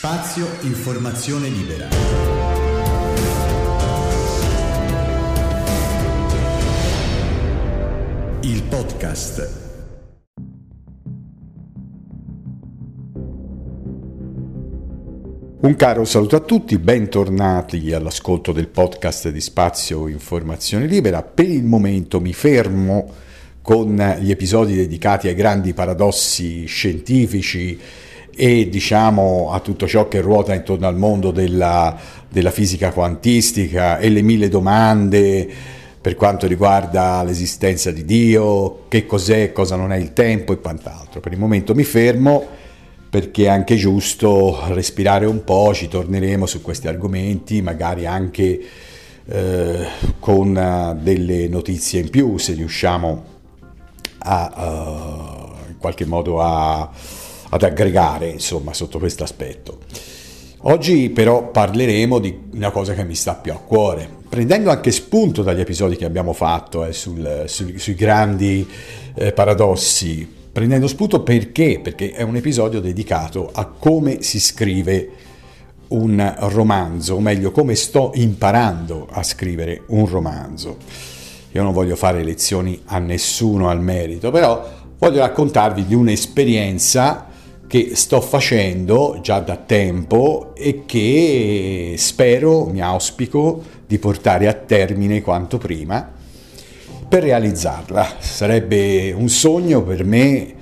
Spazio Informazione Libera. Il podcast. Un caro saluto a tutti, bentornati all'ascolto del podcast di Spazio Informazione Libera. Per il momento mi fermo con gli episodi dedicati ai grandi paradossi scientifici e diciamo a tutto ciò che ruota intorno al mondo della, della fisica quantistica e le mille domande per quanto riguarda l'esistenza di Dio, che cos'è, cosa non è il tempo e quant'altro. Per il momento mi fermo perché è anche giusto respirare un po', ci torneremo su questi argomenti, magari anche eh, con delle notizie in più, se riusciamo a, uh, in qualche modo a ad aggregare insomma sotto questo aspetto. Oggi però parleremo di una cosa che mi sta più a cuore, prendendo anche spunto dagli episodi che abbiamo fatto eh, sul, sul, sui grandi eh, paradossi, prendendo spunto perché? Perché è un episodio dedicato a come si scrive un romanzo, o meglio come sto imparando a scrivere un romanzo. Io non voglio fare lezioni a nessuno al merito, però voglio raccontarvi di un'esperienza che sto facendo già da tempo e che spero, mi auspico, di portare a termine quanto prima per realizzarla. Sarebbe un sogno per me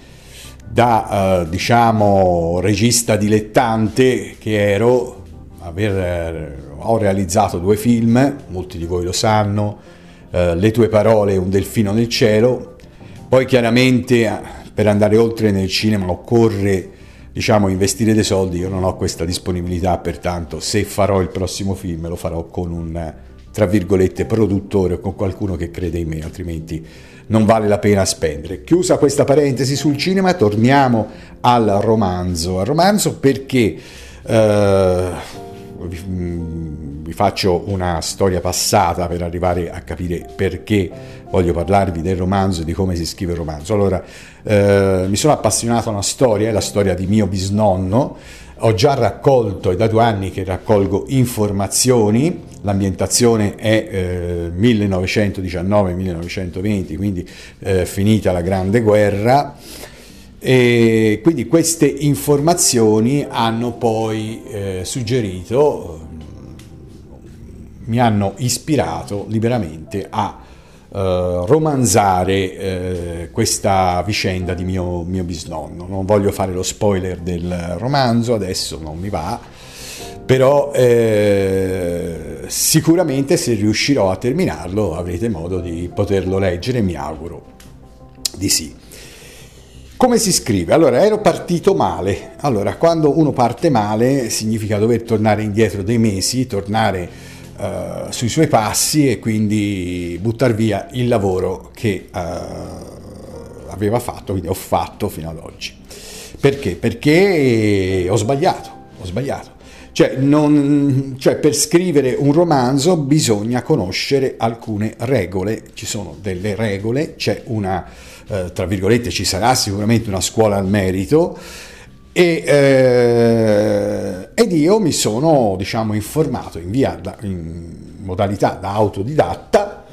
da, eh, diciamo, regista dilettante che ero, aver, eh, ho realizzato due film, molti di voi lo sanno, eh, Le tue parole, Un delfino nel cielo, poi chiaramente per andare oltre nel cinema occorre diciamo investire dei soldi, io non ho questa disponibilità, pertanto se farò il prossimo film lo farò con un tra virgolette produttore o con qualcuno che crede in me, altrimenti non vale la pena spendere. Chiusa questa parentesi sul cinema, torniamo al romanzo. Al romanzo perché eh, vi faccio una storia passata per arrivare a capire perché voglio parlarvi del romanzo e di come si scrive il romanzo. Allora, eh, mi sono appassionato a una storia, la storia di mio bisnonno. Ho già raccolto, è da due anni che raccolgo informazioni, l'ambientazione è eh, 1919-1920, quindi eh, finita la Grande Guerra. E quindi queste informazioni hanno poi eh, suggerito, mi hanno ispirato liberamente a romanzare uh, questa vicenda di mio, mio, bisnonno. Non voglio fare lo spoiler del romanzo, adesso non mi va, però eh, sicuramente se riuscirò a terminarlo avrete modo di poterlo leggere, mi auguro di sì. Come si scrive? Allora, ero partito male. Allora, quando uno parte male significa dover tornare indietro dei mesi, tornare uh, sui suoi passi e quindi buttare via il lavoro che uh, aveva fatto, quindi ho fatto fino ad oggi. Perché? Perché ho sbagliato, ho sbagliato. Cioè, non, cioè, per scrivere un romanzo bisogna conoscere alcune regole, ci sono delle regole, c'è una, eh, tra virgolette, ci sarà sicuramente una scuola al merito, e, eh, ed io mi sono diciamo, informato in, via, in modalità da autodidatta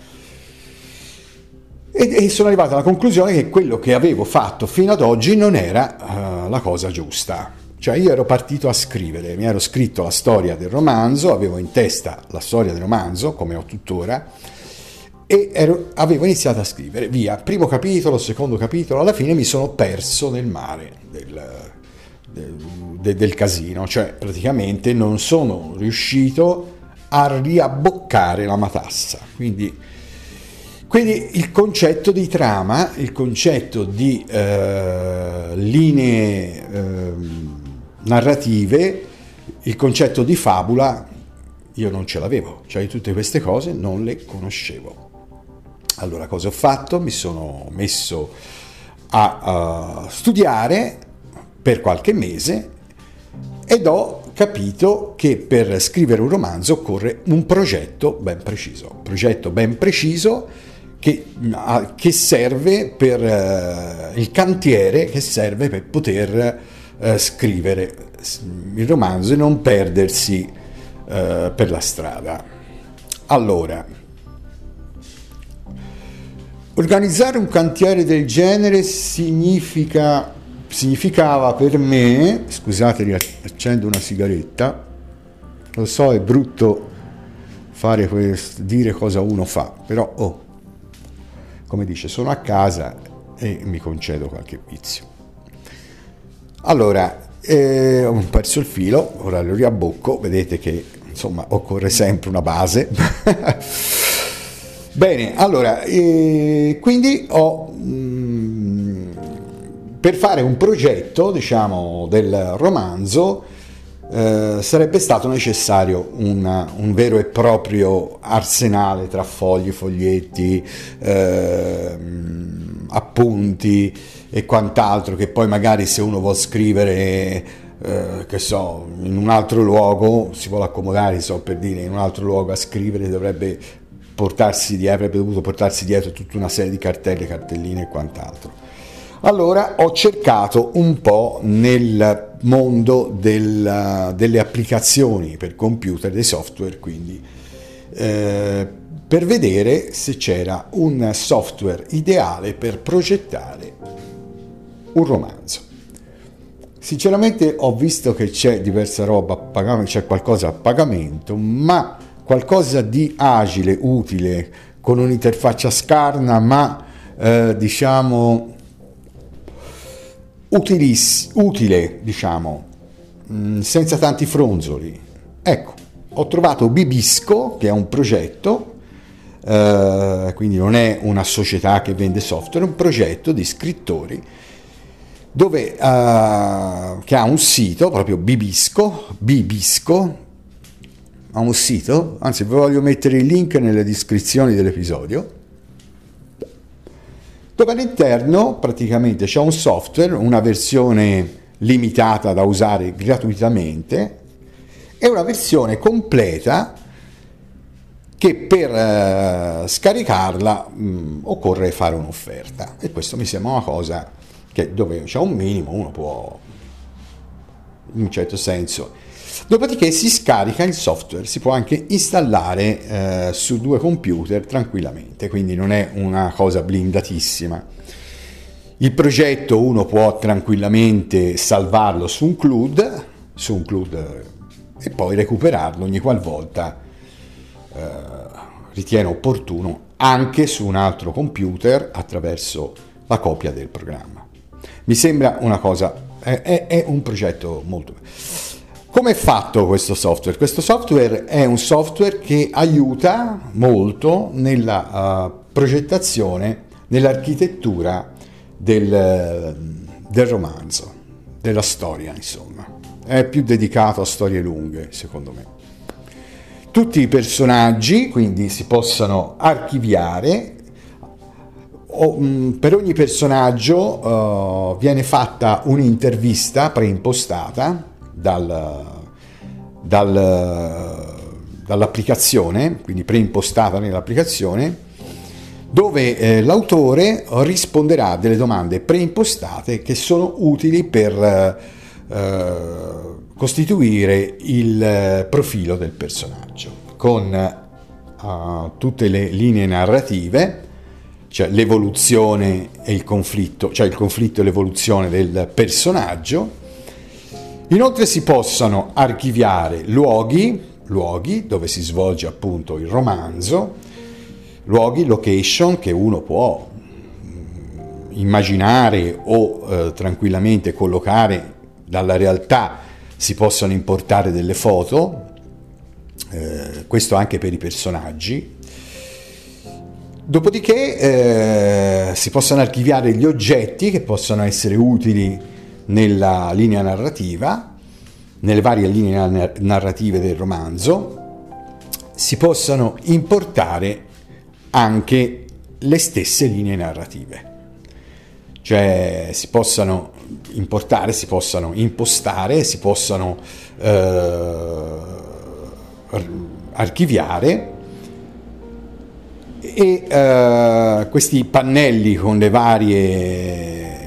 e, e, sono arrivato alla conclusione che quello che avevo fatto fino ad oggi non era uh, la cosa giusta. Cioè io ero partito a scrivere, mi ero scritto la storia del romanzo, avevo in testa la storia del romanzo, come ho tuttora, e ero, avevo iniziato a scrivere, via, primo capitolo, secondo capitolo, alla fine mi sono perso nel mare del, de, del casino, cioè praticamente non sono riuscito a riabboccare la matassa. Quindi, quindi il concetto di trama, il concetto di eh, linee eh, narrative, il concetto di fabula, io non ce l'avevo, cioè tutte queste cose non le conoscevo. Allora cosa ho fatto? Mi sono messo a uh, studiare per qualche mese ed ho capito che per scrivere un romanzo occorre un progetto ben preciso, progetto ben preciso che, che serve per uh, il cantiere che serve per poter eh, scrivere il romanzo e non perdersi eh, per la strada. Allora, organizzare un cantiere del genere significa, significava per me, scusate, accendo una sigaretta, lo so è brutto fare questo, dire cosa uno fa, però oh, come dice, sono a casa e mi concedo qualche vizio. Allora, eh, ho perso il filo, ora lo riabbocco, vedete che insomma occorre sempre una base. Bene, allora, eh, quindi ho mh, mm, per fare un progetto, diciamo, del romanzo eh, sarebbe stato necessario una, un vero e proprio arsenale tra fogli, foglietti, eh, appunti e quant'altro che poi magari se uno vuole scrivere eh, che so, in un altro luogo si vuole accomodare, so per dire, in un altro luogo a scrivere dovrebbe portarsi dietro, avrebbe dovuto portarsi dietro tutta una serie di cartelle, cartelline e quant'altro. Allora ho cercato un po' nel mondo del, delle applicazioni per computer, dei software, quindi eh, per vedere se c'era un software ideale per progettare un romanzo. Sinceramente ho visto che c'è diversa roba a pagamento, c'è qualcosa a pagamento, ma qualcosa di agile, utile, con un'interfaccia scarna, ma eh, diciamo utilis, utile, diciamo, mm, senza tanti fronzoli. Ecco, ho trovato Bibisco, che è un progetto, eh, quindi non è una società che vende software, è un progetto di scrittori dove, uh, che ha un sito, proprio Bibisco, Bibisco, ha un sito, anzi vi voglio mettere il link nelle descrizioni dell'episodio, dove all'interno praticamente c'è un software, una versione limitata da usare gratuitamente e una versione completa che per uh, scaricarla mh, mm, occorre fare un'offerta. E questo mi sembra una cosa che dove c'è un minimo uno può in un certo senso Dopodiché si scarica il software, si può anche installare eh, su due computer tranquillamente, quindi non è una cosa blindatissima. Il progetto uno può tranquillamente salvarlo su un CLUD, su un CLUD e poi recuperarlo ogni qualvolta eh, ritiene opportuno anche su un altro computer attraverso la copia del programma. Mi sembra una cosa, è, è, è un progetto molto... Come è fatto questo software? Questo software è un software che aiuta molto nella uh, progettazione, nell'architettura del, del romanzo, della storia, insomma. È più dedicato a storie lunghe, secondo me. Tutti i personaggi quindi si possono archiviare mm, per ogni personaggio uh, viene fatta un'intervista preimpostata dal, dal, dall'applicazione, quindi preimpostata nell'applicazione, dove eh, l'autore risponderà a delle domande preimpostate che sono utili per eh, costituire il profilo del personaggio, con eh, tutte le linee narrative, cioè l'evoluzione e il conflitto, cioè il conflitto e l'evoluzione del personaggio, Inoltre si possono archiviare luoghi, luoghi dove si svolge appunto il romanzo, luoghi, location che uno può mm, immaginare o eh, tranquillamente collocare dalla realtà, si possono importare delle foto, eh, questo anche per i personaggi. Dopodiché eh, si possono archiviare gli oggetti che possono essere utili nella linea narrativa, nelle varie linee narrative del romanzo, si possano importare anche le stesse linee narrative. Cioè si possano importare, si possano impostare, si possano eh, archiviare e eh, questi pannelli con le varie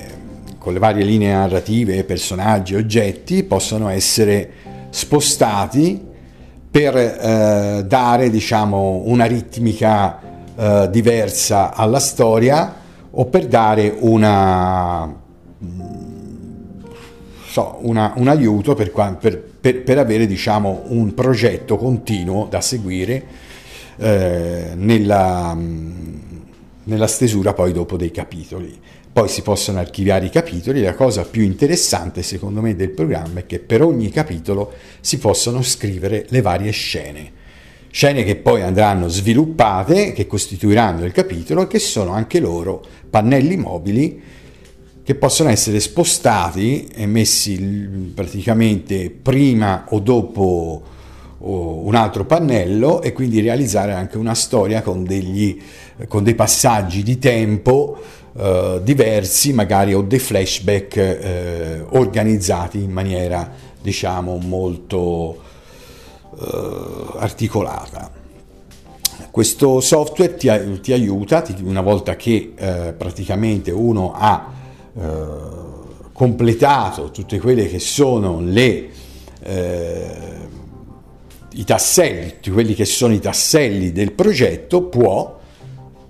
con le varie linee narrative, personaggi, oggetti, possono essere spostati per eh, dare diciamo, una ritmica eh, diversa alla storia o per dare una, so, una, un aiuto per, per, per, per avere diciamo, un progetto continuo da seguire eh, nella, nella stesura poi dopo dei capitoli. Poi si possono archiviare i capitoli, la cosa più interessante secondo me del programma è che per ogni capitolo si possono scrivere le varie scene. Scene che poi andranno sviluppate, che costituiranno il capitolo e che sono anche loro pannelli mobili che possono essere spostati e messi praticamente prima o dopo un altro pannello e quindi realizzare anche una storia con, degli, con dei passaggi di tempo eh, diversi, magari o dei flashback eh, organizzati in maniera diciamo molto eh, articolata. Questo software ti, ti aiuta, ti, una volta che eh, praticamente uno ha completato tutte quelle che sono le, i tasselli, tutti quelli che sono i tasselli del progetto, può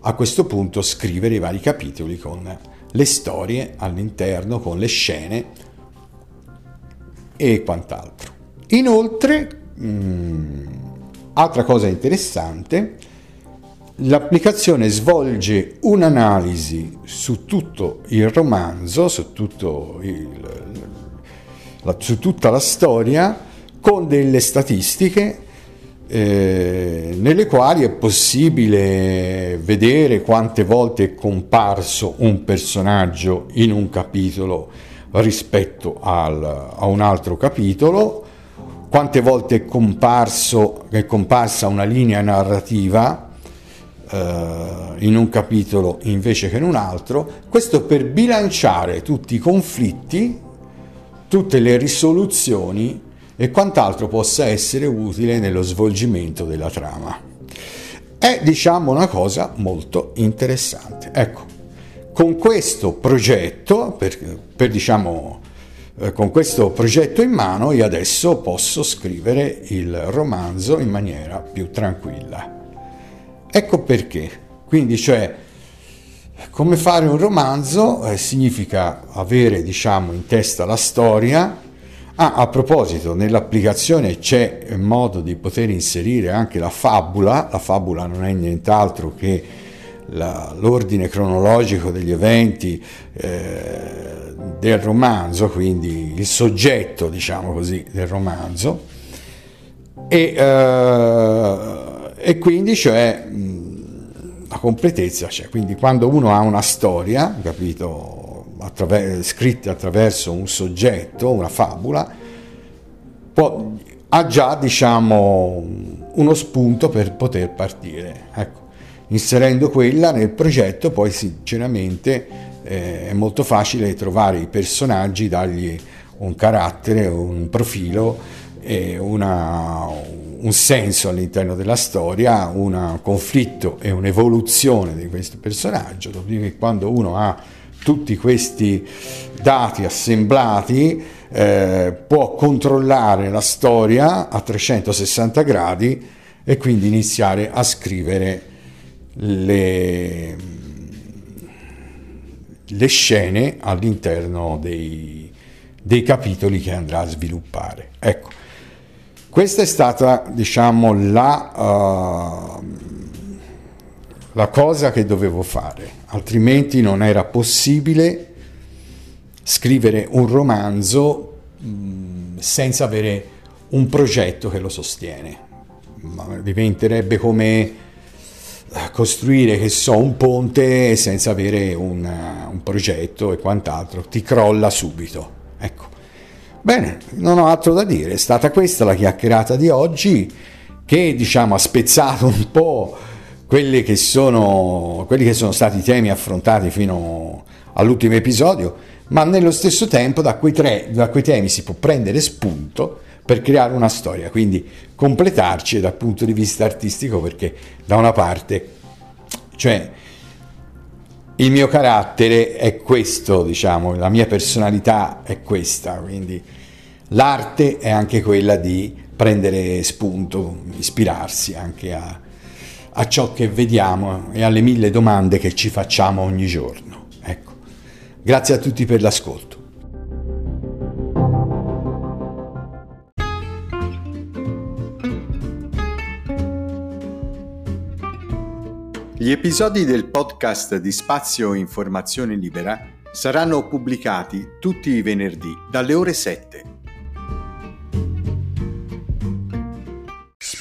a questo punto scrivere i vari capitoli con le storie all'interno, con le scene e quant'altro. Inoltre, mh, mm, altra cosa interessante, L'applicazione svolge un'analisi su tutto il romanzo, su, il, la, su tutta la storia, con delle statistiche eh, nelle quali è possibile vedere quante volte è comparso un personaggio in un capitolo rispetto al, a un altro capitolo, quante volte è, comparso, è comparsa una linea narrativa eh, in un capitolo invece che in un altro, questo per bilanciare tutti i conflitti, tutte le risoluzioni e quant'altro possa essere utile nello svolgimento della trama. È diciamo una cosa molto interessante. Ecco, con questo progetto, per, per diciamo eh, con questo progetto in mano io adesso posso scrivere il romanzo in maniera più tranquilla. Ecco perché. Quindi, cioè, come fare un romanzo eh, significa avere, diciamo, in testa la storia. Ah, a proposito, nell'applicazione c'è modo di poter inserire anche la fabula. La fabula non è nient'altro che la, l'ordine cronologico degli eventi eh, del romanzo, quindi il soggetto, diciamo così, del romanzo. E, eh, e quindi cioè la completezza c'è, quindi quando uno ha una storia, capito, attraver- scritta attraverso un soggetto, una fabula, può, ha già diciamo uno spunto per poter partire. Ecco, inserendo quella nel progetto poi sinceramente eh, è molto facile trovare i personaggi, dargli un carattere, un profilo una, un senso all'interno della storia, un conflitto e un'evoluzione di questo personaggio, dopodiché quando uno ha tutti questi dati assemblati eh, può controllare la storia a 360 gradi e quindi iniziare a scrivere le, le scene all'interno dei, dei capitoli che andrà a sviluppare. Ecco, questa è stata, diciamo, la, uh, la cosa che dovevo fare, altrimenti non era possibile scrivere un romanzo mm, senza avere un progetto che lo sostiene. Diventerebbe come eh, costruire, che so, un ponte senza avere un, un progetto e quant'altro, ti crolla subito. Ecco. Bene, non ho altro da dire, è stata questa la chiacchierata di oggi che diciamo ha spezzato un po' quelli che sono, quelli che sono stati i temi affrontati fino all'ultimo episodio, ma nello stesso tempo da quei, tre, da quei temi si può prendere spunto per creare una storia, quindi completarci dal punto di vista artistico perché da una parte, cioè il mio carattere è questo, diciamo, la mia personalità è questa, quindi l'arte è anche quella di prendere spunto, ispirarsi anche a, a ciò che vediamo e alle mille domande che ci facciamo ogni giorno. Ecco. Grazie a tutti per l'ascolto. Gli episodi del podcast di Spazio Informazione Libera saranno pubblicati tutti i venerdì dalle ore 7.